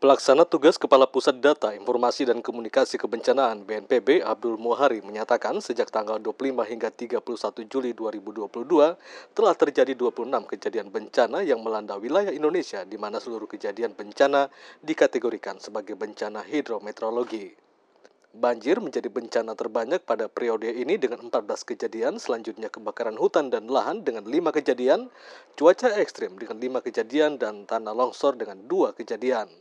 Pelaksana tugas Kepala Pusat Data, Informasi dan Komunikasi Kebencanaan BNPB Abdul Muhari menyatakan sejak tanggal 25 hingga 31 Juli 2022 telah terjadi 26 kejadian bencana yang melanda wilayah Indonesia di mana seluruh kejadian bencana dikategorikan sebagai bencana hidrometeorologi. Banjir menjadi bencana terbanyak pada periode ini dengan 14 kejadian, selanjutnya kebakaran hutan dan lahan dengan 5 kejadian, cuaca ekstrim dengan 5 kejadian, dan tanah longsor dengan 2 kejadian.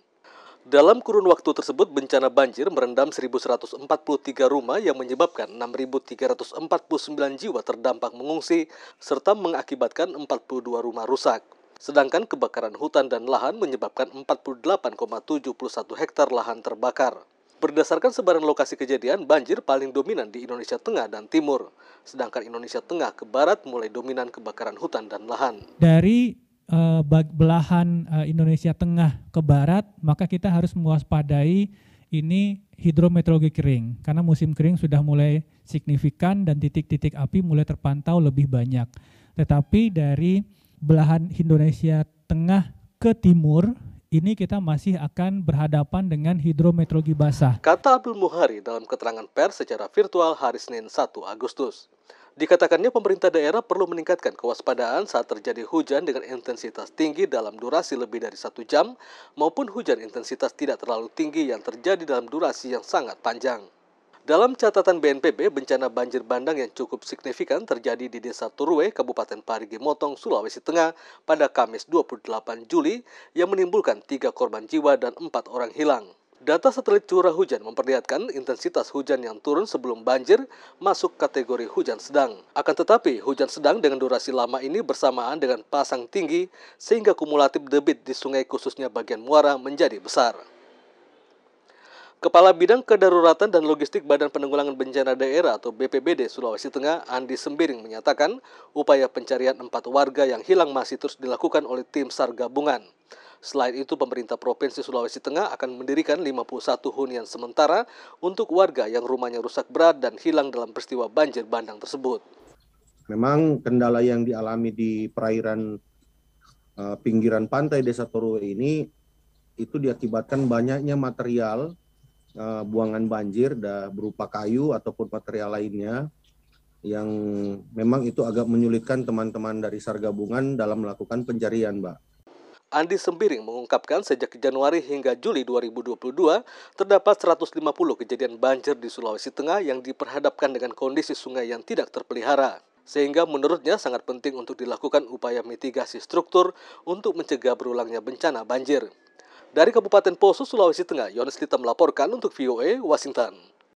Dalam kurun waktu tersebut, bencana banjir merendam 1.143 rumah yang menyebabkan 6.349 jiwa terdampak mengungsi serta mengakibatkan 42 rumah rusak. Sedangkan kebakaran hutan dan lahan menyebabkan 48,71 hektar lahan terbakar. Berdasarkan sebaran lokasi kejadian, banjir paling dominan di Indonesia Tengah dan Timur, sedangkan Indonesia Tengah ke Barat mulai dominan kebakaran hutan dan lahan. Dari uh, belahan uh, Indonesia Tengah ke Barat, maka kita harus mewaspadai ini hidrometeorologi kering karena musim kering sudah mulai signifikan dan titik-titik api mulai terpantau lebih banyak. Tetapi dari belahan Indonesia Tengah ke timur ini kita masih akan berhadapan dengan hidrometeorologi basah. Kata Abdul Muhari dalam keterangan pers secara virtual hari Senin 1 Agustus. Dikatakannya pemerintah daerah perlu meningkatkan kewaspadaan saat terjadi hujan dengan intensitas tinggi dalam durasi lebih dari satu jam maupun hujan intensitas tidak terlalu tinggi yang terjadi dalam durasi yang sangat panjang. Dalam catatan BNPB, bencana banjir bandang yang cukup signifikan terjadi di Desa Turwe, Kabupaten Parigi Motong, Sulawesi Tengah pada Kamis 28 Juli yang menimbulkan tiga korban jiwa dan empat orang hilang. Data satelit curah hujan memperlihatkan intensitas hujan yang turun sebelum banjir masuk kategori hujan sedang. Akan tetapi, hujan sedang dengan durasi lama ini bersamaan dengan pasang tinggi sehingga kumulatif debit di sungai khususnya bagian muara menjadi besar. Kepala Bidang Kedaruratan dan Logistik Badan Penanggulangan Bencana Daerah atau BPBD Sulawesi Tengah, Andi Sembiring menyatakan upaya pencarian empat warga yang hilang masih terus dilakukan oleh tim SAR gabungan. Selain itu, pemerintah Provinsi Sulawesi Tengah akan mendirikan 51 hunian sementara untuk warga yang rumahnya rusak berat dan hilang dalam peristiwa banjir bandang tersebut. Memang kendala yang dialami di perairan uh, pinggiran pantai Desa Torue ini itu diakibatkan banyaknya material uh, buangan banjir dah berupa kayu ataupun material lainnya yang memang itu agak menyulitkan teman-teman dari SAR gabungan dalam melakukan pencarian, Mbak. Andi Sembiring mengungkapkan sejak Januari hingga Juli 2022 terdapat 150 kejadian banjir di Sulawesi Tengah yang diperhadapkan dengan kondisi sungai yang tidak terpelihara. Sehingga menurutnya sangat penting untuk dilakukan upaya mitigasi struktur untuk mencegah berulangnya bencana banjir. Dari Kabupaten Poso, Sulawesi Tengah, Yones Lita melaporkan untuk VOA Washington.